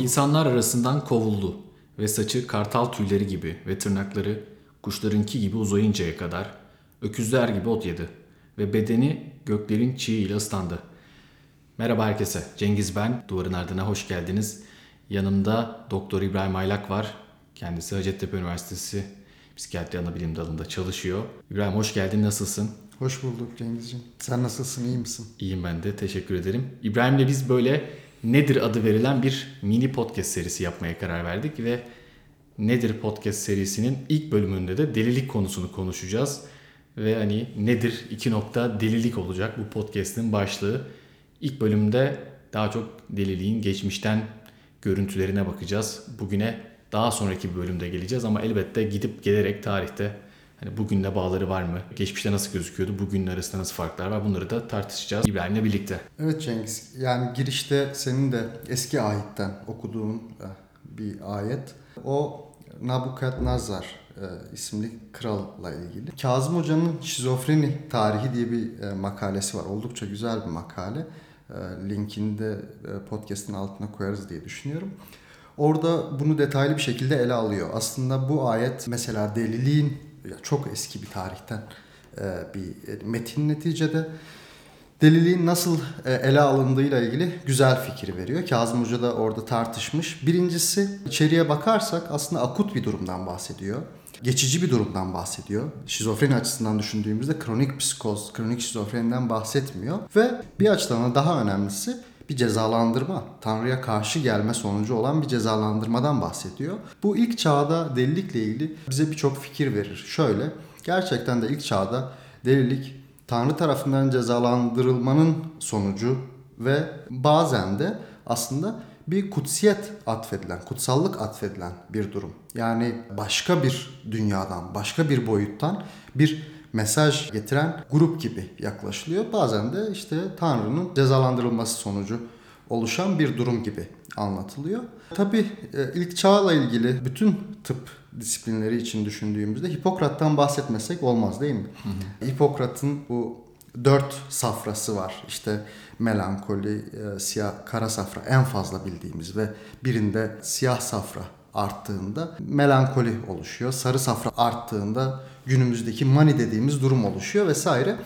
İnsanlar arasından kovuldu ve saçı kartal tüyleri gibi ve tırnakları kuşlarınki gibi uzayıncaya kadar öküzler gibi ot yedi ve bedeni göklerin çiğiyle ıslandı. Merhaba herkese, Cengiz ben, Duvarın Ardına hoş geldiniz. Yanımda Doktor İbrahim Aylak var. Kendisi Hacettepe Üniversitesi Psikiyatri Anabilim Dalı'nda çalışıyor. İbrahim hoş geldin, nasılsın? Hoş bulduk Cengizciğim. Sen nasılsın, iyi misin? İyiyim ben de, teşekkür ederim. İbrahim'le biz böyle Nedir adı verilen bir mini podcast serisi yapmaya karar verdik ve Nedir podcast serisinin ilk bölümünde de delilik konusunu konuşacağız. Ve hani nedir iki nokta delilik olacak bu podcast'in başlığı. İlk bölümde daha çok deliliğin geçmişten görüntülerine bakacağız. Bugüne daha sonraki bölümde geleceğiz ama elbette gidip gelerek tarihte hani bugünle bağları var mı? Geçmişte nasıl gözüküyordu? Bugünün arasında nasıl farklar var? Bunları da tartışacağız İbrahim'le birlikte. Evet Cengiz. Yani girişte senin de eski ayetten okuduğun e, bir ayet. O Nabukadnezar e, isimli kralla ilgili. Kazım Hoca'nın Şizofreni Tarihi diye bir e, makalesi var. Oldukça güzel bir makale. Linkini de podcast'ın altına koyarız diye düşünüyorum. Orada bunu detaylı bir şekilde ele alıyor. Aslında bu ayet mesela deliliğin çok eski bir tarihten bir metin neticede deliliğin nasıl ele alındığıyla ilgili güzel fikir veriyor. Kazım Hoca da orada tartışmış. Birincisi içeriye bakarsak aslında akut bir durumdan bahsediyor. Geçici bir durumdan bahsediyor. Şizofreni açısından düşündüğümüzde kronik psikoz, kronik şizofreniden bahsetmiyor. Ve bir açıdan daha önemlisi bir cezalandırma, Tanrı'ya karşı gelme sonucu olan bir cezalandırmadan bahsediyor. Bu ilk çağda delilikle ilgili bize birçok fikir verir. Şöyle, gerçekten de ilk çağda delilik Tanrı tarafından cezalandırılmanın sonucu ve bazen de aslında bir kutsiyet atfedilen, kutsallık atfedilen bir durum. Yani başka bir dünyadan, başka bir boyuttan bir mesaj getiren grup gibi yaklaşılıyor. Bazen de işte Tanrı'nın cezalandırılması sonucu oluşan bir durum gibi anlatılıyor. Tabii e, ilk çağla ilgili bütün tıp disiplinleri için düşündüğümüzde Hipokrat'tan bahsetmesek olmaz değil mi? Hı hı. Hipokrat'ın bu dört safrası var. İşte melankoli, e, siyah, kara safra en fazla bildiğimiz ve birinde siyah safra arttığında melankoli oluşuyor. Sarı safra arttığında günümüzdeki mani dediğimiz durum oluşuyor vesaire.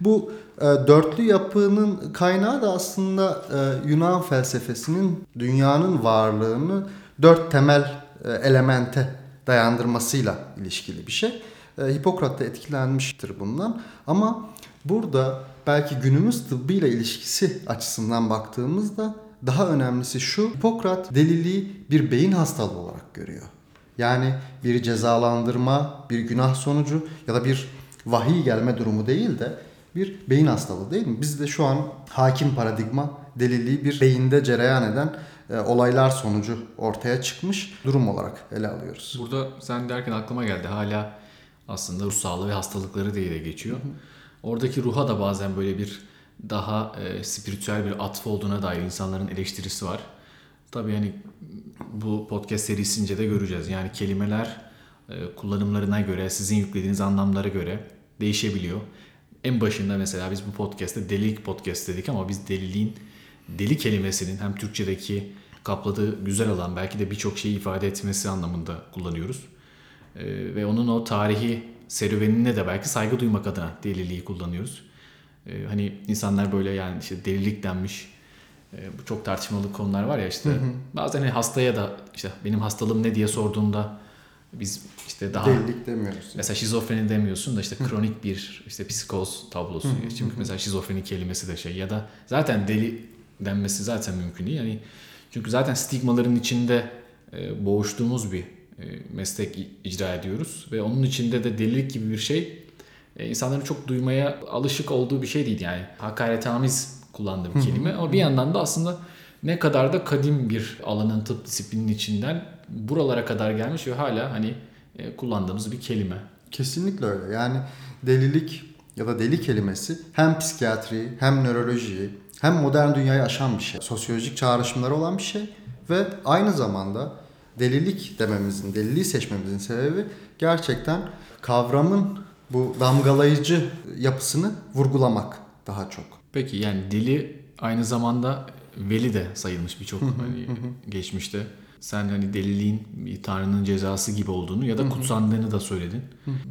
Bu e, dörtlü yapının kaynağı da aslında e, Yunan felsefesinin dünyanın varlığını dört temel e, elemente dayandırmasıyla ilişkili bir şey. E, Hipokrat da etkilenmiştir bundan. Ama burada belki günümüz tıbbıyla ilişkisi açısından baktığımızda daha önemlisi şu. Hipokrat deliliği bir beyin hastalığı olarak görüyor. Yani bir cezalandırma, bir günah sonucu ya da bir vahiy gelme durumu değil de bir beyin hastalığı değil mi? Biz de şu an hakim paradigma deliliği bir beyinde cereyan eden e, olaylar sonucu ortaya çıkmış durum olarak ele alıyoruz. Burada sen derken aklıma geldi hala aslında ruh sağlığı ve hastalıkları diye de geçiyor. Hı hı. Oradaki ruha da bazen böyle bir daha e, spiritüel bir atfı olduğuna dair insanların eleştirisi var. Tabii yani bu podcast serisince de göreceğiz. Yani kelimeler e, kullanımlarına göre, sizin yüklediğiniz anlamlara göre değişebiliyor. En başında mesela biz bu podcast'te delilik podcast dedik ama biz deliliğin deli kelimesinin hem Türkçedeki kapladığı güzel olan belki de birçok şeyi ifade etmesi anlamında kullanıyoruz. Ee, ve onun o tarihi serüvenine de belki saygı duymak adına deliliği kullanıyoruz. Ee, hani insanlar böyle yani işte delilik denmiş. Ee, bu çok tartışmalı konular var ya işte. Hı hı. Bazen hani hastaya da işte benim hastalığım ne diye sorduğunda biz işte daha delilik demiyoruz. Mesela şizofreni demiyorsun da işte kronik bir işte psikoz tablosu. Çünkü mesela şizofreni kelimesi de şey ya da zaten deli denmesi zaten mümkün değil. Yani çünkü zaten stigmaların içinde e, boğuştuğumuz bir e, meslek icra ediyoruz ve onun içinde de delilik gibi bir şey e, insanların çok duymaya alışık olduğu bir şey değil yani. Hakaretamiz kullandığım kelime ama bir yandan da aslında ne kadar da kadim bir alanın tıp disiplinin içinden buralara kadar gelmiş ve hala hani e, kullandığımız bir kelime. Kesinlikle öyle. Yani delilik ya da deli kelimesi hem psikiyatri hem nörolojiyi hem modern dünyayı aşan bir şey. Sosyolojik çağrışımları olan bir şey ve aynı zamanda delilik dememizin, deliliği seçmemizin sebebi gerçekten kavramın bu damgalayıcı yapısını vurgulamak daha çok. Peki yani dili aynı zamanda veli de sayılmış birçok hani geçmişte. Sen hani deliliğin bir tanrının cezası gibi olduğunu ya da kutsandığını da söyledin.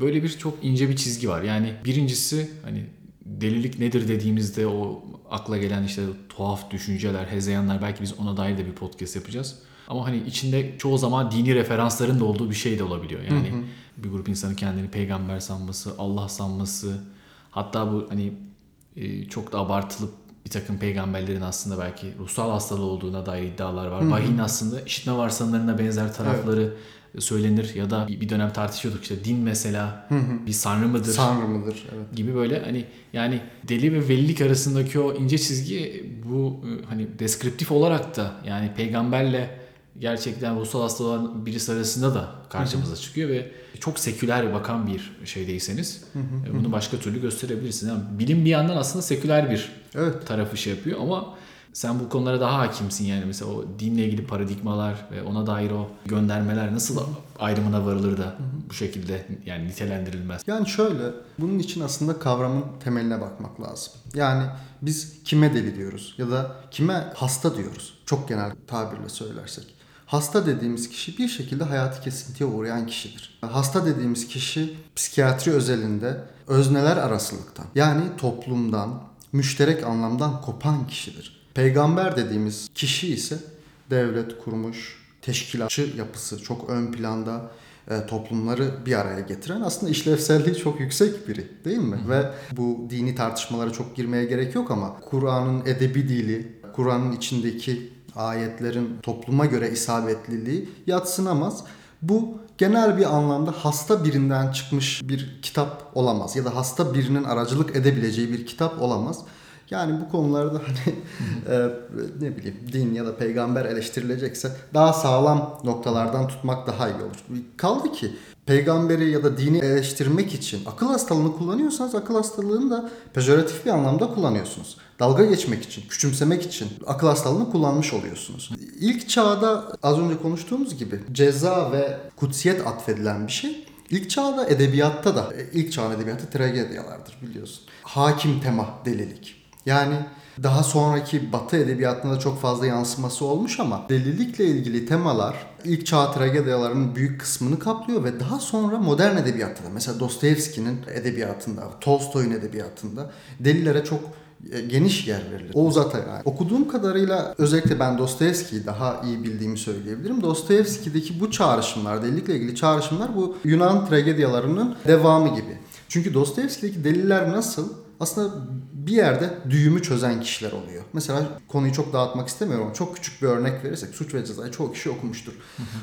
Böyle bir çok ince bir çizgi var. Yani birincisi hani delilik nedir dediğimizde o akla gelen işte tuhaf düşünceler, hezeyanlar belki biz ona dair de bir podcast yapacağız. Ama hani içinde çoğu zaman dini referansların da olduğu bir şey de olabiliyor. Yani bir grup insanın kendini peygamber sanması, Allah sanması, hatta bu hani çok da abartılıp bir takım peygamberlerin aslında belki ruhsal hastalığı olduğuna dair iddialar var. Vahyin aslında işitme varsanlarına benzer tarafları söylenir ya da bir dönem tartışıyorduk işte din mesela bir sanrı mıdır? Sanrı mıdır? Evet. gibi böyle hani yani deli ve velilik arasındaki o ince çizgi bu e, hani deskriptif olarak da yani peygamberle gerçekten ruhsal hastalığı olan birisi arasında da karşımıza çıkıyor ve çok seküler bakan bir şeydeyseniz e, bunu başka türlü gösterebilirsiniz. Yani bilim bir yandan aslında seküler bir Evet. tarafı şey yapıyor ama sen bu konulara daha hakimsin yani mesela o dinle ilgili paradigmalar ve ona dair o göndermeler nasıl ayrımına varılır da bu şekilde yani nitelendirilmez. Yani şöyle, bunun için aslında kavramın temeline bakmak lazım. Yani biz kime deli diyoruz ya da kime hasta diyoruz. Çok genel tabirle söylersek. Hasta dediğimiz kişi bir şekilde hayatı kesintiye uğrayan kişidir. Hasta dediğimiz kişi psikiyatri özelinde özneler arasılıktan yani toplumdan, müşterek anlamdan kopan kişidir. Peygamber dediğimiz kişi ise devlet kurmuş, teşkilatçı yapısı çok ön planda e, toplumları bir araya getiren aslında işlevselliği çok yüksek biri değil mi? Ve bu dini tartışmalara çok girmeye gerek yok ama Kur'an'ın edebi dili, Kur'an'ın içindeki ayetlerin topluma göre isabetliliği yatsınamaz. Bu genel bir anlamda hasta birinden çıkmış bir kitap olamaz ya da hasta birinin aracılık edebileceği bir kitap olamaz. Yani bu konularda hani e, ne bileyim din ya da peygamber eleştirilecekse daha sağlam noktalardan tutmak daha iyi olur. Kaldı ki peygamberi ya da dini eleştirmek için akıl hastalığını kullanıyorsanız akıl hastalığını da pejoratif bir anlamda kullanıyorsunuz. Dalga geçmek için, küçümsemek için akıl hastalığını kullanmış oluyorsunuz. İlk çağda az önce konuştuğumuz gibi ceza ve kutsiyet atfedilen bir şey. İlk çağda edebiyatta da, e, ilk çağın edebiyatı tragedyalardır biliyorsun. Hakim tema delilik. Yani daha sonraki Batı edebiyatında çok fazla yansıması olmuş ama delilikle ilgili temalar ilk çağ tragedyalarının büyük kısmını kaplıyor ve daha sonra modern edebiyatta da mesela Dostoyevski'nin edebiyatında, Tolstoy'un edebiyatında delilere çok geniş yer verilir. Oğuz Atay. Okuduğum kadarıyla özellikle ben Dostoyevski'yi daha iyi bildiğimi söyleyebilirim. Dostoyevski'deki bu çağrışımlar, delilikle ilgili çağrışımlar bu Yunan tragedyalarının devamı gibi. Çünkü Dostoyevski'deki deliller nasıl? Aslında bir yerde düğümü çözen kişiler oluyor. Mesela konuyu çok dağıtmak istemiyorum ama çok küçük bir örnek verirsek Suç ve Ceza'yı çoğu kişi okumuştur.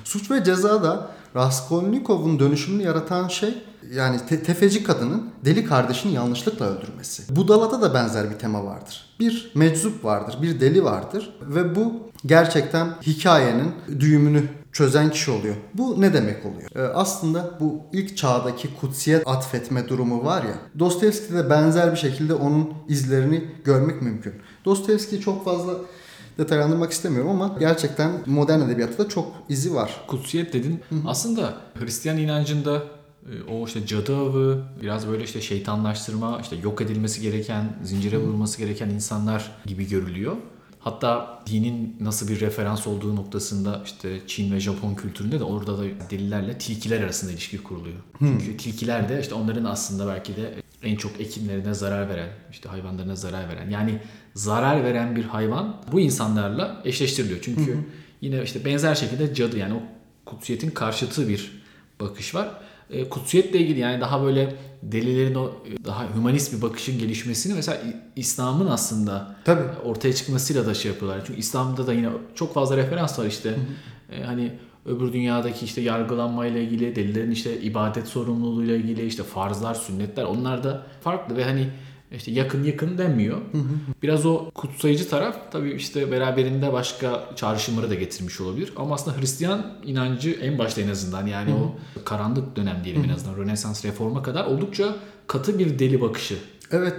Suç ve Ceza'da Raskolnikov'un dönüşümünü yaratan şey yani te- tefeci kadının deli kardeşini yanlışlıkla öldürmesi. Budala'da da benzer bir tema vardır. Bir meczup vardır, bir deli vardır ve bu gerçekten hikayenin düğümünü çözen kişi oluyor. Bu ne demek oluyor? Ee, aslında bu ilk çağdaki kutsiyet atfetme durumu var ya. Dostoyevski'de benzer bir şekilde onun izlerini görmek mümkün. Dostoyevski'yi çok fazla detaylandırmak istemiyorum ama gerçekten modern edebiyatta da çok izi var. Kutsiyet dedin. Aslında Hristiyan inancında e, o işte cadı avı, biraz böyle işte şeytanlaştırma, işte yok edilmesi gereken, zincire vurulması gereken insanlar gibi görülüyor. Hatta dinin nasıl bir referans olduğu noktasında işte Çin ve Japon kültüründe de orada da delilerle tilkiler arasında ilişki kuruluyor. Çünkü tilkiler de işte onların aslında belki de en çok ekinlerine zarar veren, işte hayvanlarına zarar veren. Yani zarar veren bir hayvan bu insanlarla eşleştiriliyor. Çünkü yine işte benzer şekilde cadı yani o kutsiyetin karşıtı bir bakış var. E, kutsiyetle ilgili yani daha böyle delilerin o e, daha hümanist bir bakışın gelişmesini mesela İslam'ın aslında Tabii. ortaya çıkmasıyla da şey yapıyorlar. Çünkü İslam'da da yine çok fazla referans var işte. E, hani öbür dünyadaki işte yargılanmayla ilgili, delilerin işte ibadet sorumluluğuyla ilgili, işte farzlar, sünnetler onlar da farklı ve hani işte yakın yakın denmiyor. Biraz o kutsayıcı taraf tabii işte beraberinde başka çağrışımları da getirmiş olabilir. Ama aslında Hristiyan inancı en başta en azından yani o karanlık dönem diyelim en azından Rönesans reforma kadar oldukça katı bir deli bakışı. Evet.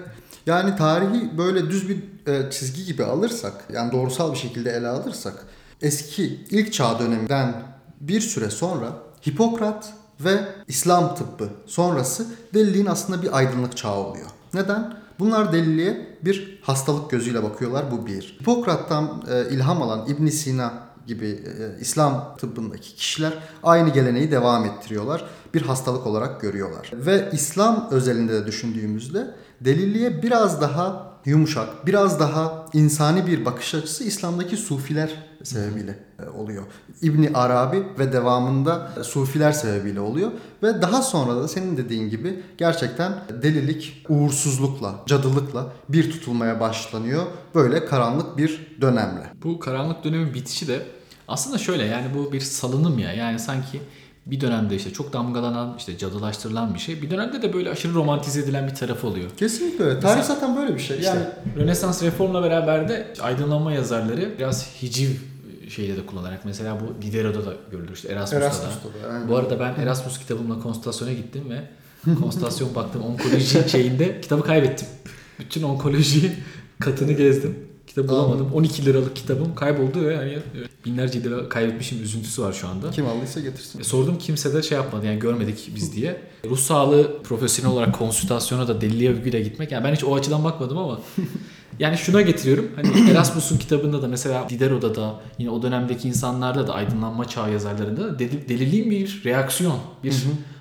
Yani tarihi böyle düz bir e, çizgi gibi alırsak, yani doğrusal bir şekilde ele alırsak, eski ilk çağ döneminden bir süre sonra Hipokrat ve İslam tıbbı sonrası deliliğin aslında bir aydınlık çağı oluyor. Neden? Bunlar deliliğe bir hastalık gözüyle bakıyorlar. Bu bir. Hipokrat'tan e, ilham alan İbn Sina gibi e, İslam tıbbındaki kişiler aynı geleneği devam ettiriyorlar. Bir hastalık olarak görüyorlar. Ve İslam özelinde de düşündüğümüzde delilliğe biraz daha yumuşak, biraz daha insani bir bakış açısı İslam'daki sufiler sebebiyle e, oluyor. İbni Arabi ve devamında sufiler sebebiyle oluyor ve daha sonra da senin dediğin gibi gerçekten delilik uğursuzlukla, cadılıkla bir tutulmaya başlanıyor. Böyle karanlık bir dönemle. Bu karanlık dönemin bitişi de aslında şöyle yani bu bir salınım ya. Yani sanki bir dönemde işte çok damgalanan, işte cadılaştırılan bir şey. Bir dönemde de böyle aşırı romantize edilen bir tarafı oluyor. Kesinlikle öyle. Tarih zaten böyle bir şey. İşte Yani Rönesans reformla beraber de aydınlanma yazarları biraz hiciv şeyde de kullanarak mesela bu Diderot'da da görülür işte Erasmus'ta, Erasmus'ta da, da. Bu arada ben Erasmus kitabımla Konstasyon'a gittim ve Konstasyon baktım onkoloji şeyinde kitabı kaybettim. Bütün onkoloji katını gezdim. Kitabı bulamadım. 12 liralık kitabım kayboldu ve hani binlerce lira kaybetmişim üzüntüsü var şu anda. kim aldıysa getirsin. E, sordum kimse de şey yapmadı yani görmedik biz diye. Ruh sağlığı profesyonel olarak konsültasyona da deliliğe övgüyle gitmek. Yani ben hiç o açıdan bakmadım ama yani şuna getiriyorum. Hani Erasmus'un kitabında da mesela Diderot'da da yine o dönemdeki insanlarda da aydınlanma çağı yazarlarında da deli- deliliğin bir reaksiyon, bir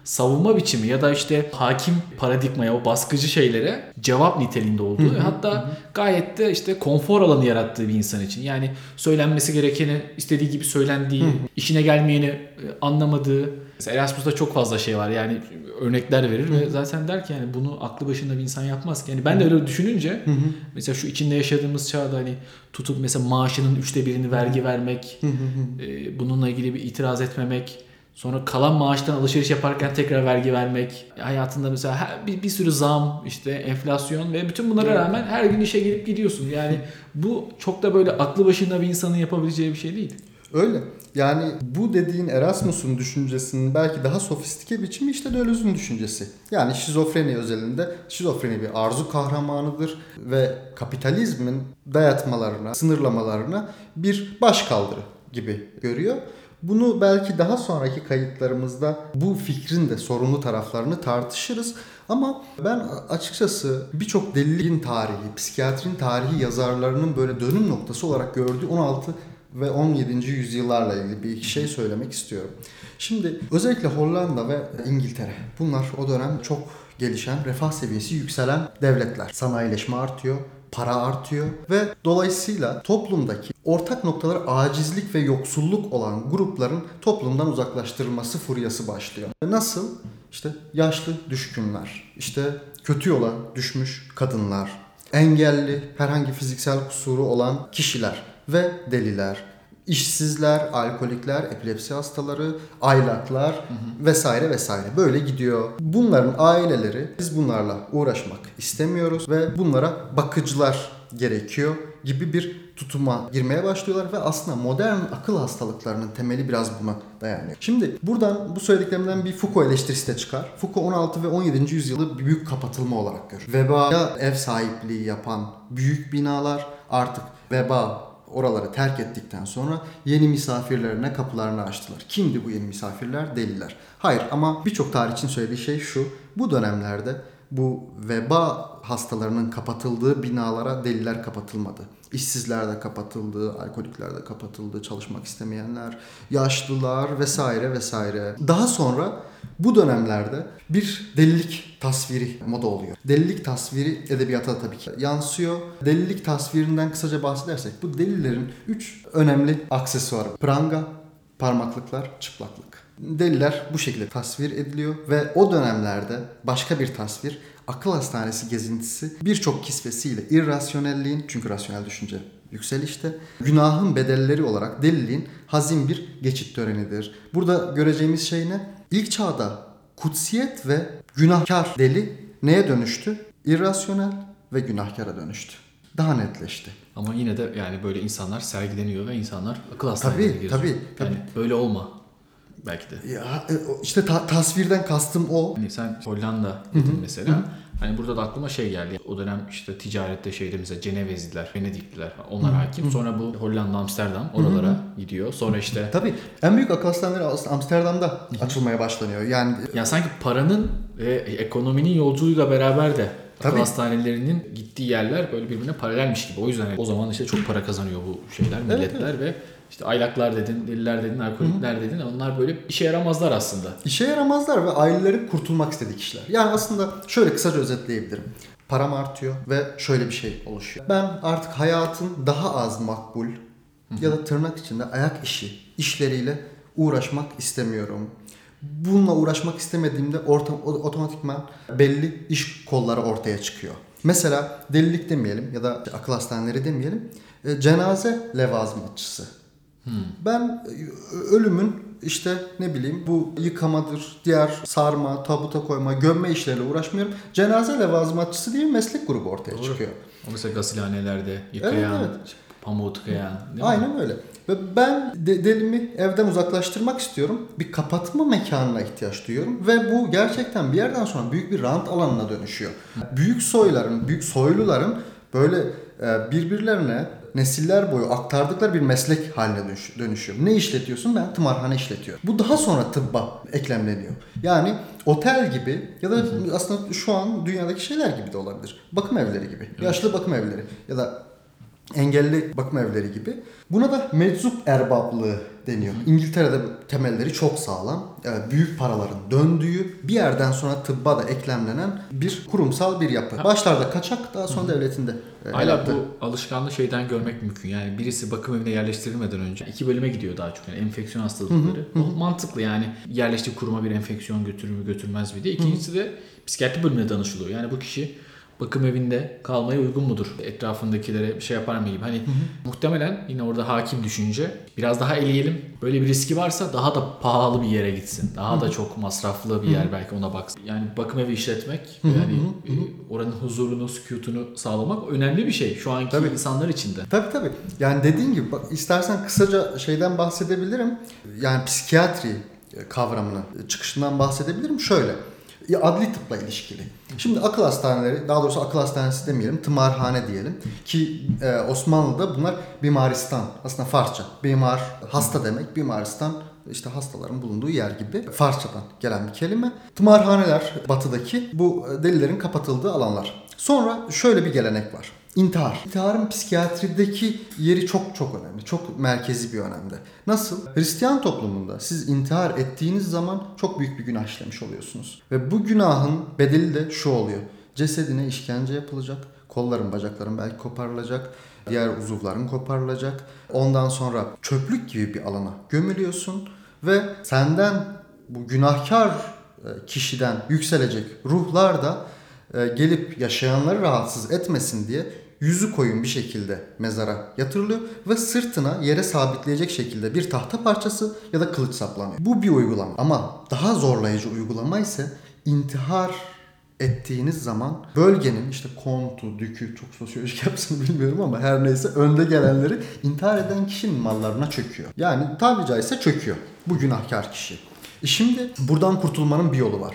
savunma biçimi ya da işte hakim paradigmaya, o baskıcı şeylere cevap niteliğinde olduğu ve hatta gayet de işte konfor alanı yarattığı bir insan için. Yani söylenmesi gerekeni istediği gibi söylendiği, işine gelmeyeni e, anlamadığı. Mesela Erasmus'ta çok fazla şey var. Yani örnekler verir ve zaten der ki yani bunu aklı başında bir insan yapmaz ki. Yani ben de öyle düşününce mesela şu içinde yaşadığımız çağda hani tutup mesela maaşının üçte birini vergi vermek, e, bununla ilgili bir itiraz etmemek, sonra kalan maaştan alışveriş yaparken tekrar vergi vermek, hayatında mesela her, bir, bir sürü zam, işte enflasyon ve bütün bunlara rağmen her gün işe gelip gidiyorsun. Yani bu çok da böyle aklı başında bir insanın yapabileceği bir şey değil. Öyle. Yani bu dediğin Erasmus'un düşüncesinin belki daha sofistike biçimi işte Deleuze'ün düşüncesi. Yani şizofreni özelinde şizofreni bir arzu kahramanıdır ve kapitalizmin dayatmalarına, sınırlamalarına bir başkaldırı gibi görüyor. Bunu belki daha sonraki kayıtlarımızda bu fikrin de sorunlu taraflarını tartışırız. Ama ben açıkçası birçok deliliğin tarihi, psikiyatrinin tarihi yazarlarının böyle dönüm noktası olarak gördüğü 16 ve 17. yüzyıllarla ilgili bir şey söylemek istiyorum. Şimdi özellikle Hollanda ve İngiltere bunlar o dönem çok gelişen, refah seviyesi yükselen devletler. Sanayileşme artıyor, para artıyor ve dolayısıyla toplumdaki ortak noktaları acizlik ve yoksulluk olan grupların toplumdan uzaklaştırılması furyası başlıyor. Nasıl? İşte yaşlı düşkünler, işte kötü yola düşmüş kadınlar, engelli, herhangi fiziksel kusuru olan kişiler ve deliler, işsizler, alkolikler, epilepsi hastaları, aylaklar vesaire vesaire böyle gidiyor. Bunların aileleri biz bunlarla uğraşmak istemiyoruz ve bunlara bakıcılar gerekiyor gibi bir tutuma girmeye başlıyorlar ve aslında modern akıl hastalıklarının temeli biraz buna dayanıyor. Şimdi buradan bu söylediklerimden bir Foucault eleştirisi de çıkar. Foucault 16 ve 17. yüzyılı büyük kapatılma olarak görür. Vebaya ev sahipliği yapan büyük binalar artık veba oraları terk ettikten sonra yeni misafirlerine kapılarını açtılar. Kimdi bu yeni misafirler? Deliler. Hayır ama birçok tarihçinin söylediği şey şu. Bu dönemlerde bu veba hastalarının kapatıldığı binalara deliler kapatılmadı. İşsizler de kapatıldı, alkolikler de kapatıldı, çalışmak istemeyenler, yaşlılar vesaire vesaire. Daha sonra bu dönemlerde bir delilik tasviri moda oluyor. Delilik tasviri edebiyata da tabii ki yansıyor. Delilik tasvirinden kısaca bahsedersek bu delilerin üç önemli aksesuarı. Pranga, parmaklıklar, çıplaklık. Deliler bu şekilde tasvir ediliyor ve o dönemlerde başka bir tasvir akıl hastanesi gezintisi birçok kisvesiyle irrasyonelliğin çünkü rasyonel düşünce yükselişte günahın bedelleri olarak deliliğin hazin bir geçit törenidir. Burada göreceğimiz şey ne? İlk çağda kutsiyet ve günahkar deli neye dönüştü? İrrasyonel ve günahkara dönüştü. Daha netleşti. Ama yine de yani böyle insanlar sergileniyor ve insanlar akıl hastanelerine Tabii, geziyor. tabii, tabii. Yani böyle olma belki de. Ya e, işte ta- tasvirden kastım o. Hani sen Hollanda dedin mesela. Hani burada da aklıma şey geldi. O dönem işte ticarette şeyde mesela Cenevezliler, Venedikliler onlar hakim. Sonra bu Hollanda, Amsterdam oralara gidiyor. Sonra işte Tabii en büyük akıl hastaneleri aslında Amsterdam'da açılmaya başlanıyor. Yani ya sanki paranın ve ekonominin yolculuğuyla beraber de Akıl Tabii. hastanelerinin gittiği yerler böyle birbirine paralelmiş gibi. O yüzden o zaman işte çok para kazanıyor bu şeyler, milletler ve işte aylaklar dedin, deliler dedin, alkolikler dedin. Onlar böyle işe yaramazlar aslında. İşe yaramazlar ve aileleri kurtulmak istediği kişiler. Yani aslında şöyle kısaca özetleyebilirim. Param artıyor ve şöyle bir şey oluşuyor. Ben artık hayatın daha az makbul ya da tırnak içinde ayak işi işleriyle uğraşmak istemiyorum. Bununla uğraşmak istemediğimde orta, otomatikman belli iş kolları ortaya çıkıyor. Mesela delilik demeyelim ya da akıl hastaneleri demeyelim. e, Cenaze levazımatçısı. Ben e, ölümün işte ne bileyim bu yıkamadır, diğer sarma, tabuta koyma, gömme işleriyle uğraşmıyorum. Cenaze levazımatçısı diye bir meslek grubu ortaya Doğru. çıkıyor. O mesela gasilhanelerde yıkayan, Evet, pamuğu tıkayan. değil mi? Aynen öyle. Ve ben de, delimi evden uzaklaştırmak istiyorum. Bir kapatma mekanına ihtiyaç duyuyorum. Ve bu gerçekten bir yerden sonra büyük bir rant alanına dönüşüyor. Büyük soyların, büyük soyluların böyle e, birbirlerine nesiller boyu aktardıkları bir meslek haline dönüş- dönüşüyor. Ne işletiyorsun? Ben tımarhane işletiyorum. Bu daha sonra tıbba eklemleniyor. Yani otel gibi ya da aslında şu an dünyadaki şeyler gibi de olabilir. Bakım evleri gibi. Yaşlı bakım evleri ya da engelli bakım evleri gibi. Buna da meczup erbaplığı deniyor. İngiltere'de temelleri çok sağlam. e, Büyük paraların döndüğü bir yerden sonra tıbba da eklemlenen bir kurumsal bir yapı. Başlarda kaçak daha sonra devletinde. e, Hala bu alışkanlığı şeyden görmek mümkün. Yani birisi bakım evine yerleştirilmeden önce iki bölüme gidiyor daha çok. Yani enfeksiyon hastalıkları. O mantıklı yani yerleştiği kuruma bir enfeksiyon götürür mü götürmez mi diye. İkincisi de psikiyatri bölümüne danışılıyor. Yani bu kişi bakım evinde kalmaya uygun mudur? Etrafındakilere bir şey yapar mı gibi. Hani muhtemelen yine orada hakim düşünce biraz daha eleyelim. Böyle bir riski varsa daha da pahalı bir yere gitsin. Daha da çok masraflı bir yer belki ona baksın. Yani bakım evi işletmek yani e, oranın huzurunu, sükutunu sağlamak önemli bir şey şu anki Tabii. insanlar için de. Tabii tabii. Yani dediğin gibi bak, istersen kısaca şeyden bahsedebilirim. Yani psikiyatri kavramının çıkışından bahsedebilirim. Şöyle. Adli tıpla ilişkili. Şimdi akıl hastaneleri, daha doğrusu akıl hastanesi demeyelim, tımarhane diyelim. Ki e, Osmanlı'da bunlar bimaristan, aslında Farsça. Bimar, hasta demek, bimaristan işte hastaların bulunduğu yer gibi Farsçadan gelen bir kelime. Tımarhaneler batıdaki bu delilerin kapatıldığı alanlar. Sonra şöyle bir gelenek var. İntihar. İntiharın psikiyatrideki yeri çok çok önemli. Çok merkezi bir önemde. Nasıl? Hristiyan toplumunda siz intihar ettiğiniz zaman çok büyük bir günah işlemiş oluyorsunuz. Ve bu günahın bedeli de şu oluyor. Cesedine işkence yapılacak. Kolların, bacakların belki koparılacak. Diğer uzuvların koparılacak. Ondan sonra çöplük gibi bir alana gömülüyorsun. Ve senden bu günahkar e, kişiden yükselecek ruhlar da e, gelip yaşayanları rahatsız etmesin diye yüzü koyun bir şekilde mezara yatırılıyor ve sırtına yere sabitleyecek şekilde bir tahta parçası ya da kılıç saplanıyor. Bu bir uygulama ama daha zorlayıcı uygulama ise intihar ettiğiniz zaman bölgenin işte kontu, dükü çok sosyolojik yapısını bilmiyorum ama her neyse önde gelenleri intihar eden kişinin mallarına çöküyor. Yani tabiri caizse çöküyor bu günahkar kişi. E şimdi buradan kurtulmanın bir yolu var.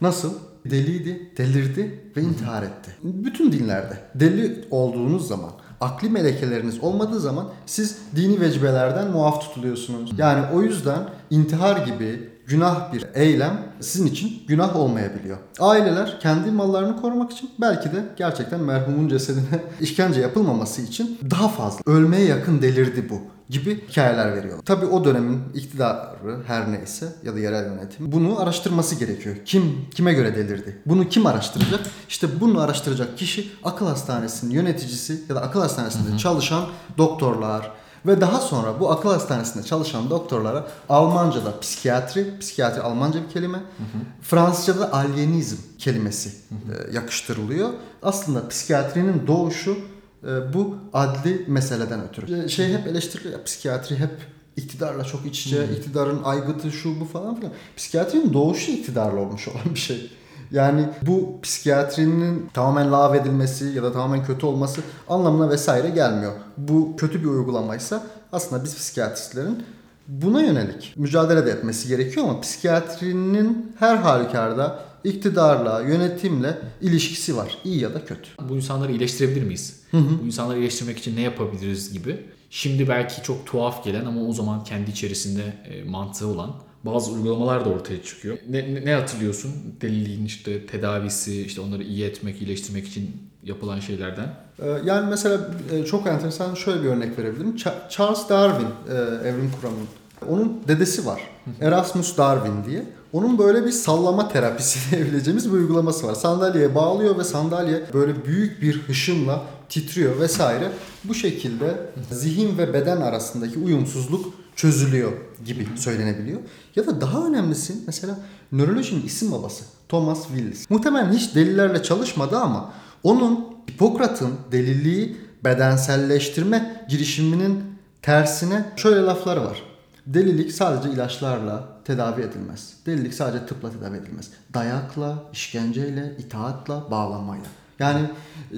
Nasıl? Deliydi, delirdi ve intihar etti. Bütün dinlerde deli olduğunuz zaman, akli melekeleriniz olmadığı zaman siz dini vecibelerden muaf tutuluyorsunuz. Yani o yüzden intihar gibi günah bir eylem sizin için günah olmayabiliyor. Aileler kendi mallarını korumak için belki de gerçekten merhumun cesedine işkence yapılmaması için daha fazla ölmeye yakın delirdi bu gibi hikayeler veriyorlar. Tabii o dönemin iktidarı her neyse ya da yerel yönetim bunu araştırması gerekiyor. Kim kime göre delirdi? Bunu kim araştıracak? İşte bunu araştıracak kişi akıl hastanesinin yöneticisi ya da akıl hastanesinde çalışan doktorlar ve daha sonra bu akıl hastanesinde çalışan doktorlara Almanca'da psikiyatri, psikiyatri Almanca bir kelime, Fransızca'da alienizm kelimesi e, yakıştırılıyor. Aslında psikiyatrinin doğuşu bu adli meseleden ötürü. E, Şey hep eleştiriliyor ya, psikiyatri hep iktidarla çok iç içe, iktidarın aygıtı şu bu falan filan. Psikiyatrinin doğuşu iktidarla olmuş olan bir şey. Yani bu psikiyatrinin tamamen lağvedilmesi ya da tamamen kötü olması anlamına vesaire gelmiyor. Bu kötü bir uygulamaysa aslında biz psikiyatristlerin buna yönelik mücadele de etmesi gerekiyor ama psikiyatrinin her halükarda iktidarla, yönetimle ilişkisi var. İyi ya da kötü. Bu insanları iyileştirebilir miyiz? Bu insanları iyileştirmek için ne yapabiliriz gibi. Şimdi belki çok tuhaf gelen ama o zaman kendi içerisinde e, mantığı olan bazı uygulamalar da ortaya çıkıyor. Ne, ne, ne hatırlıyorsun? Deliliğin işte tedavisi, işte onları iyi etmek, iyileştirmek için yapılan şeylerden. Ee, Yani mesela e, çok enteresan şöyle bir örnek verebilirim. Charles Darwin, e, evrim kuramının. Onun dedesi var. Erasmus Darwin diye. Onun böyle bir sallama terapisi diyebileceğimiz bir uygulaması var. Sandalyeye bağlıyor ve sandalye böyle büyük bir hışımla titriyor vesaire. Bu şekilde zihin ve beden arasındaki uyumsuzluk çözülüyor gibi söylenebiliyor. Ya da daha önemlisi mesela nörolojinin isim babası Thomas Willis. Muhtemelen hiç delillerle çalışmadı ama onun Hipokrat'ın deliliği bedenselleştirme girişiminin tersine şöyle lafları var. Delilik sadece ilaçlarla tedavi edilmez. Delilik sadece tıpla tedavi edilmez. Dayakla, işkenceyle, itaatla, bağlanmayla. Yani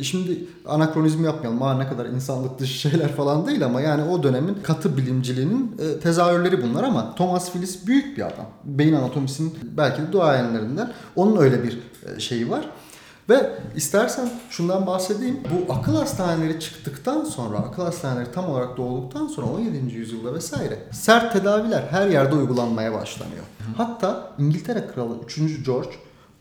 şimdi anakronizm yapmayalım. Ha ne kadar insanlık dışı şeyler falan değil ama yani o dönemin katı bilimciliğinin e, tezahürleri bunlar ama Thomas Willis büyük bir adam. Beyin anatomisinin belki de duayenlerinden. Onun öyle bir e, şeyi var. Ve istersen şundan bahsedeyim. Bu akıl hastaneleri çıktıktan sonra, akıl hastaneleri tam olarak doğduktan sonra 17. yüzyılda vesaire sert tedaviler her yerde uygulanmaya başlanıyor. Hatta İngiltere Kralı 3. George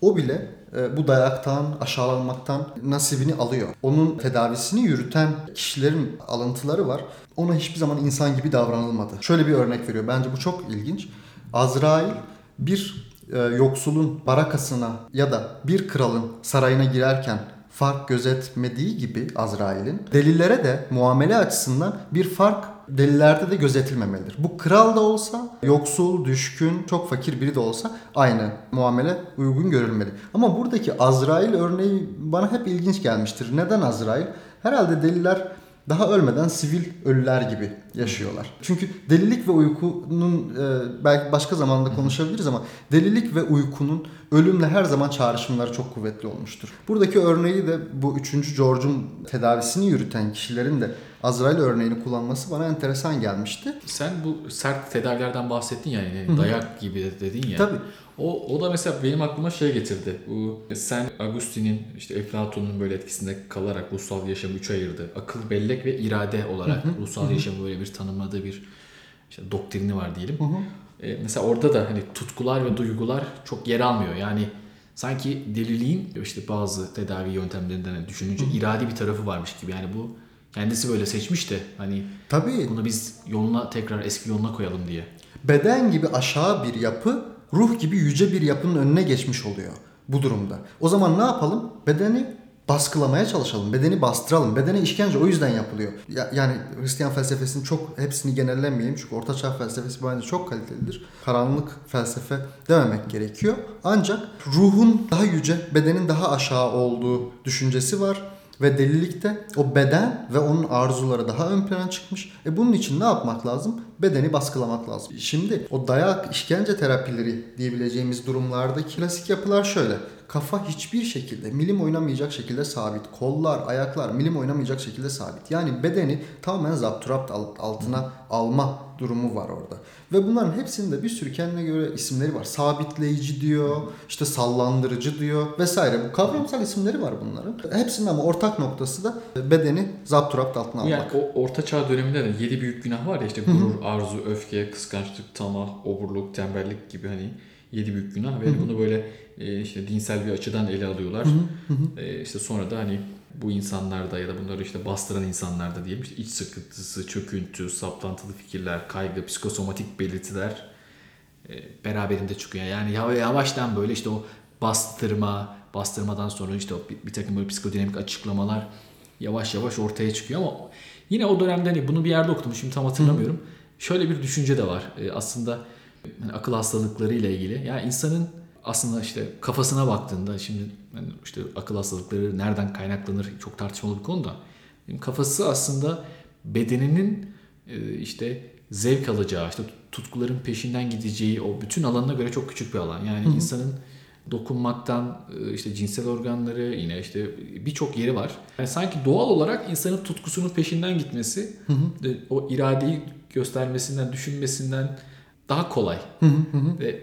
o bile e, bu dayaktan, aşağılanmaktan nasibini alıyor. Onun tedavisini yürüten kişilerin alıntıları var. Ona hiçbir zaman insan gibi davranılmadı. Şöyle bir örnek veriyor. Bence bu çok ilginç. Azrail bir e, yoksulun barakasına ya da bir kralın sarayına girerken fark gözetmediği gibi Azrail'in delillere de muamele açısından bir fark delillerde de gözetilmemelidir. Bu kral da olsa, yoksul, düşkün, çok fakir biri de olsa aynı muamele uygun görülmeli. Ama buradaki Azrail örneği bana hep ilginç gelmiştir. Neden Azrail? Herhalde deliller daha ölmeden sivil ölüler gibi yaşıyorlar. Çünkü delilik ve uykunun e, belki başka zamanda konuşabiliriz ama delilik ve uykunun ölümle her zaman çağrışımları çok kuvvetli olmuştur. Buradaki örneği de bu 3. George'un tedavisini yürüten kişilerin de Azrail örneğini kullanması bana enteresan gelmişti. Sen bu sert tedavilerden bahsettin ya yani dayak gibi dedin ya. Tabii. O, o da mesela benim aklıma şey getirdi. Bu Sen Agustin'in işte Eflatun'un böyle etkisinde kalarak ruhsal yaşamı üçe ayırdı. Akıl, bellek ve irade olarak ruhsal yaşamı böyle bir tanımladığı bir işte doktrini var diyelim. E, mesela orada da hani tutkular ve duygular çok yer almıyor. Yani sanki deliliğin işte bazı tedavi yöntemlerinden hani düşününce iradi bir tarafı varmış gibi. Yani bu kendisi böyle seçmiş de hani Tabii bunu biz yoluna tekrar eski yoluna koyalım diye. beden gibi aşağı bir yapı ruh gibi yüce bir yapının önüne geçmiş oluyor bu durumda. O zaman ne yapalım? Bedeni baskılamaya çalışalım. Bedeni bastıralım. Bedene işkence o yüzden yapılıyor. Ya- yani Hristiyan felsefesinin çok hepsini genellemeyeyim çünkü Orta Çağ felsefesi bence çok kalitelidir. Karanlık felsefe dememek gerekiyor. Ancak ruhun daha yüce, bedenin daha aşağı olduğu düşüncesi var. Ve delilikte o beden ve onun arzuları daha ön plana çıkmış. E bunun için ne yapmak lazım? Bedeni baskılamak lazım. Şimdi o dayak, işkence terapileri diyebileceğimiz durumlardaki klasik yapılar şöyle. Kafa hiçbir şekilde milim oynamayacak şekilde sabit. Kollar, ayaklar milim oynamayacak şekilde sabit. Yani bedeni tamamen zapturapt alt- altına alma durumu var orada. Ve bunların hepsinde bir sürü kendine göre isimleri var. Sabitleyici diyor, işte sallandırıcı diyor vesaire. Bu kavramsal isimleri var bunların. Hepsinin ama ortak noktası da bedeni zapturapt altına almak. Yani o orta çağ döneminde de yedi büyük günah var ya işte gurur, arzu, öfke, kıskançlık, tamah, oburluk, tembellik gibi hani yedi büyük günah ve bunu böyle e, işte dinsel bir açıdan ele alıyorlar. E, işte sonra da hani bu insanlarda ya da bunları işte bastıran insanlarda diyelim işte iç sıkıntısı, çöküntü, saplantılı fikirler, kaygı, psikosomatik belirtiler e, beraberinde çıkıyor. Yani yav- yavaştan böyle işte o bastırma, bastırmadan sonra işte bir, bir takım böyle psikodinamik açıklamalar yavaş yavaş ortaya çıkıyor ama yine o dönemde hani bunu bir yerde okudum şimdi tam hatırlamıyorum. Şöyle bir düşünce de var. E, aslında hani akıl hastalıkları ile ilgili. Yani insanın aslında işte kafasına baktığında şimdi yani işte akıl hastalıkları nereden kaynaklanır çok tartışmalı bir konu da. Yani kafası aslında bedeninin e, işte zevk alacağı, işte tutkuların peşinden gideceği o bütün alanına göre çok küçük bir alan. Yani insanın dokunmaktan e, işte cinsel organları yine işte birçok yeri var. Yani sanki doğal olarak insanın tutkusunun peşinden gitmesi e, o iradeyi göstermesinden, düşünmesinden daha kolay. Ve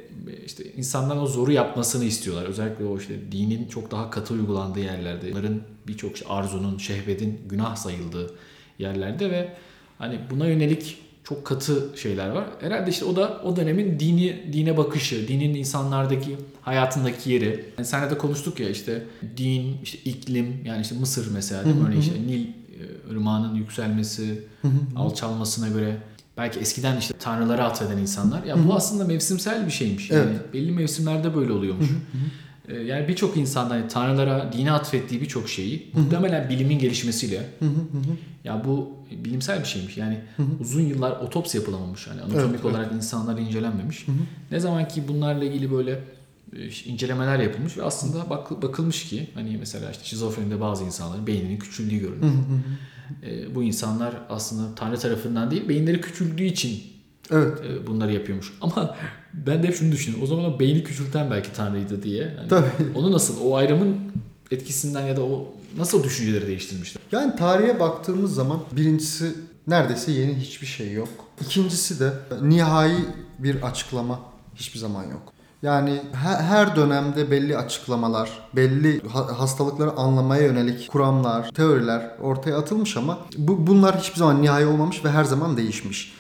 işte insanlar o zoru yapmasını istiyorlar. Özellikle o işte dinin çok daha katı uygulandığı yerlerde. Bunların birçok arzunun, şehvetin günah sayıldığı yerlerde ve hani buna yönelik çok katı şeyler var. Herhalde işte o da o dönemin dini dine bakışı, dinin insanlardaki hayatındaki yeri. Yani senle de konuştuk ya işte din, işte iklim yani işte Mısır mesela değil mi? Örneğin işte Nil e, ırmağının yükselmesi, alçalmasına göre belki eskiden işte tanrılara atfeden insanlar. Ya bu aslında mevsimsel bir şeymiş. Yani Evet. belli mevsimlerde böyle oluyormuş. Ee, Yani birçok insan hani tanrılara, dine atfettiği birçok şeyi muhtemelen bilimin gelişmesiyle ya bu bilimsel bir şeymiş. Yani uzun yıllar otopsi yapılamamış. Hani anatomik Evet, olarak insanlar incelenmemiş. Ne zaman ki bunlarla ilgili böyle e, incelemeler yapılmış ve aslında bak, bakılmış ki hani mesela işte şizofrenide bazı insanların beyninin küçüldüğü görülmüş. E, bu insanlar aslında Tanrı tarafından değil beyinleri küçüldüğü için Evet. e, bunları yapıyormuş. Ama ben de hep şunu düşünüyorum. O zaman o beyni küçülten belki Tanrı'ydı diye. Hani Tabii. Onu nasıl o ayrımın etkisinden ya da o nasıl düşünceleri değiştirmişler? Yani tarihe baktığımız zaman birincisi neredeyse yeni hiçbir şey yok. İkincisi de nihai bir açıklama hiçbir zaman yok. Yani her, dönemde belli açıklamalar, belli ha- hastalıkları anlamaya yönelik kuramlar, teoriler ortaya atılmış ama bu, bunlar hiçbir zaman nihai olmamış ve her zaman değişmiş.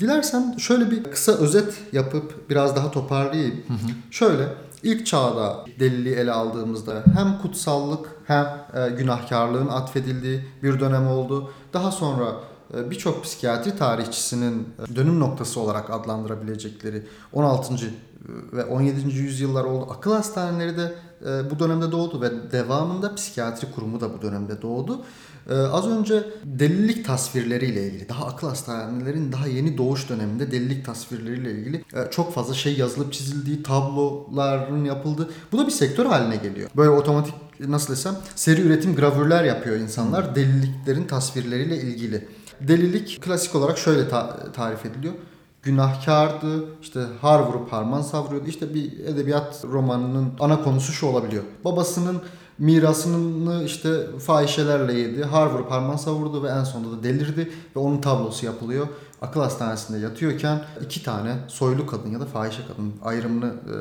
Dilersen şöyle bir kısa özet yapıp biraz daha toparlayayım. Şöyle ilk çağda deliliği ele aldığımızda hem kutsallık hem e, günahkarlığın atfedildiği bir dönem oldu. Daha sonra e, birçok psikiyatri tarihçisinin e, dönüm noktası olarak adlandırabilecekleri 16. ve 17. yüzyıllar oldu. Akıl hastaneleri de e, bu dönemde doğdu ve devamında psikiyatri kurumu da bu dönemde doğdu. Ee, az önce delilik tasvirleriyle ilgili, daha akıl hastanelerin daha yeni doğuş döneminde delilik tasvirleriyle ilgili e, çok fazla şey yazılıp çizildiği, tabloların yapıldığı. Bu da bir sektör haline geliyor. Böyle otomatik nasıl desem seri üretim gravürler yapıyor insanlar deliliklerin tasvirleriyle ilgili. Delilik klasik olarak şöyle ta- tarif ediliyor. Günahkardı, işte har vurup harman savuruyordu. İşte bir edebiyat romanının ana konusu şu olabiliyor. Babasının mirasını işte fahişelerle yedi. Har vurup harman savurdu ve en sonunda da delirdi ve onun tablosu yapılıyor. Akıl hastanesinde yatıyorken iki tane soylu kadın ya da fahişe kadın ayrımını e,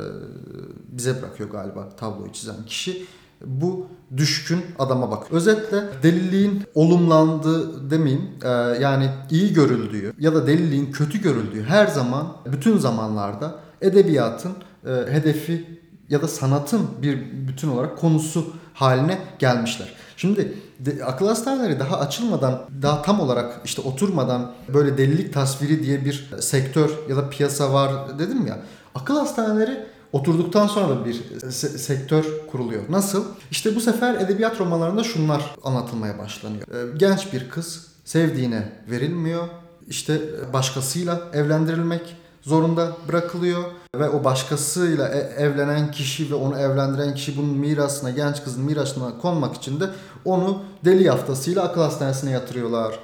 bize bırakıyor galiba tabloyu çizen kişi. Bu düşkün adama bak. Özetle deliliğin olumlandığı demeyeyim e, yani iyi görüldüğü ya da deliliğin kötü görüldüğü her zaman bütün zamanlarda edebiyatın e, hedefi ya da sanatın bir bütün olarak konusu haline gelmişler. Şimdi de, akıl hastaneleri daha açılmadan, daha tam olarak işte oturmadan böyle delilik tasviri diye bir sektör ya da piyasa var dedim ya. Akıl hastaneleri oturduktan sonra da bir se- sektör kuruluyor. Nasıl? İşte bu sefer edebiyat romanlarında şunlar anlatılmaya başlanıyor. Ee, genç bir kız sevdiğine verilmiyor. İşte başkasıyla evlendirilmek zorunda bırakılıyor ve o başkasıyla e- evlenen kişi ve onu evlendiren kişi bunun mirasına, genç kızın mirasına konmak için de onu deli yaftasıyla akıl hastanesine yatırıyorlar.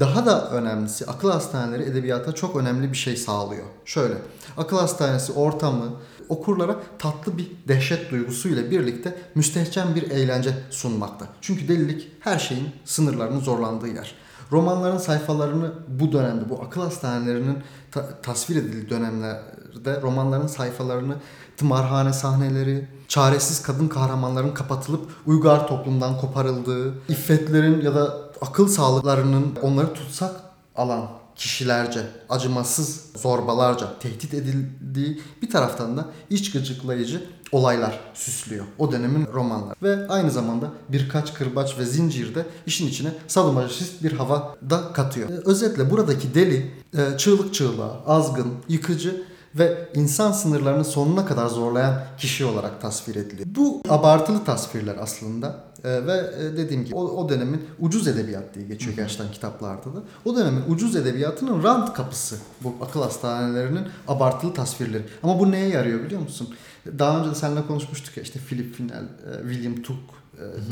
Daha da önemlisi akıl hastaneleri edebiyata çok önemli bir şey sağlıyor. Şöyle, akıl hastanesi ortamı okurlara tatlı bir dehşet duygusuyla birlikte müstehcen bir eğlence sunmakta. Çünkü delilik her şeyin sınırlarının zorlandığı yer. Romanların sayfalarını bu dönemde, bu akıl hastanelerinin ta- tasvir edildiği dönemlerde romanların sayfalarını tımarhane sahneleri, çaresiz kadın kahramanların kapatılıp uygar toplumdan koparıldığı, iffetlerin ya da akıl sağlıklarının onları tutsak alan kişilerce, acımasız zorbalarca tehdit edildiği bir taraftan da iç gıcıklayıcı olaylar süslüyor o dönemin romanları. Ve aynı zamanda birkaç kırbaç ve zincir de işin içine sadomasochist bir hava da katıyor. Ee, Özetle buradaki deli e, çığlık çığlığa, azgın, yıkıcı ve insan sınırlarını sonuna kadar zorlayan kişi olarak tasvir ediliyor. Bu abartılı tasvirler aslında Ee, ve e, dediğim gibi o, o dönemin ucuz edebiyat diye geçiyor gerçekten kitaplarda da. O dönemin ucuz edebiyatının rant kapısı bu akıl hastanelerinin abartılı tasvirleri. Ama bu neye yarıyor biliyor musun? Daha önce de seninle konuşmuştuk ya işte Philip Finel, e, William Tuck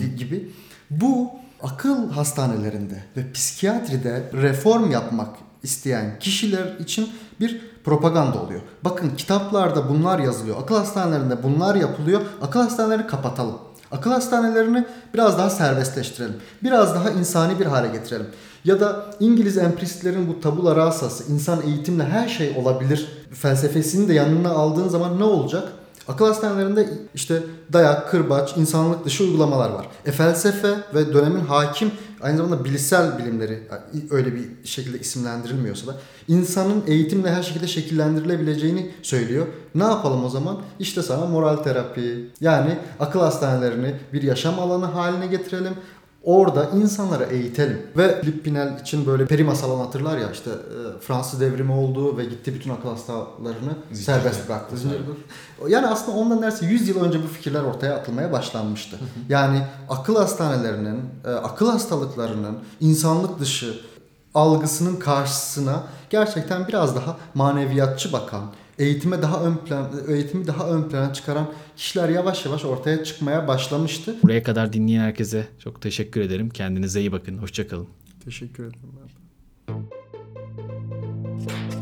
e, gibi. Bu akıl hastanelerinde ve psikiyatride reform yapmak isteyen kişiler için bir propaganda oluyor. Bakın kitaplarda bunlar yazılıyor. Akıl hastanelerinde bunlar yapılıyor. Akıl hastanelerini kapatalım. Akıl hastanelerini biraz daha serbestleştirelim. Biraz daha insani bir hale getirelim. Ya da İngiliz empiristlerin bu tabula rasası, insan eğitimle her şey olabilir felsefesini de yanına aldığın zaman ne olacak? Akıl hastanelerinde işte dayak, kırbaç, insanlık dışı uygulamalar var. E felsefe ve dönemin hakim aynı zamanda bilişsel bilimleri öyle bir şekilde isimlendirilmiyorsa da insanın eğitimle her şekilde şekillendirilebileceğini söylüyor. Ne yapalım o zaman? İşte sana moral terapi yani akıl hastanelerini bir yaşam alanı haline getirelim. Orada insanlara eğitelim. Ve Philip Pinel için böyle peri masal anlatırlar ya işte e, Fransız devrimi oldu ve gitti bütün akıl hastalarını Zincirde. serbest bıraktı. Yani aslında ondan neredeyse 100 yıl önce bu fikirler ortaya atılmaya başlanmıştı. Yani akıl hastanelerinin, e, akıl hastalıklarının insanlık dışı algısının karşısına gerçekten biraz daha maneviyatçı bakan, eğitime daha ön plan eğitimi daha ön plana çıkaran kişiler yavaş yavaş ortaya çıkmaya başlamıştı. Buraya kadar dinleyen herkese çok teşekkür ederim. Kendinize iyi bakın. Hoşçakalın. Teşekkür ederim ben. Thank you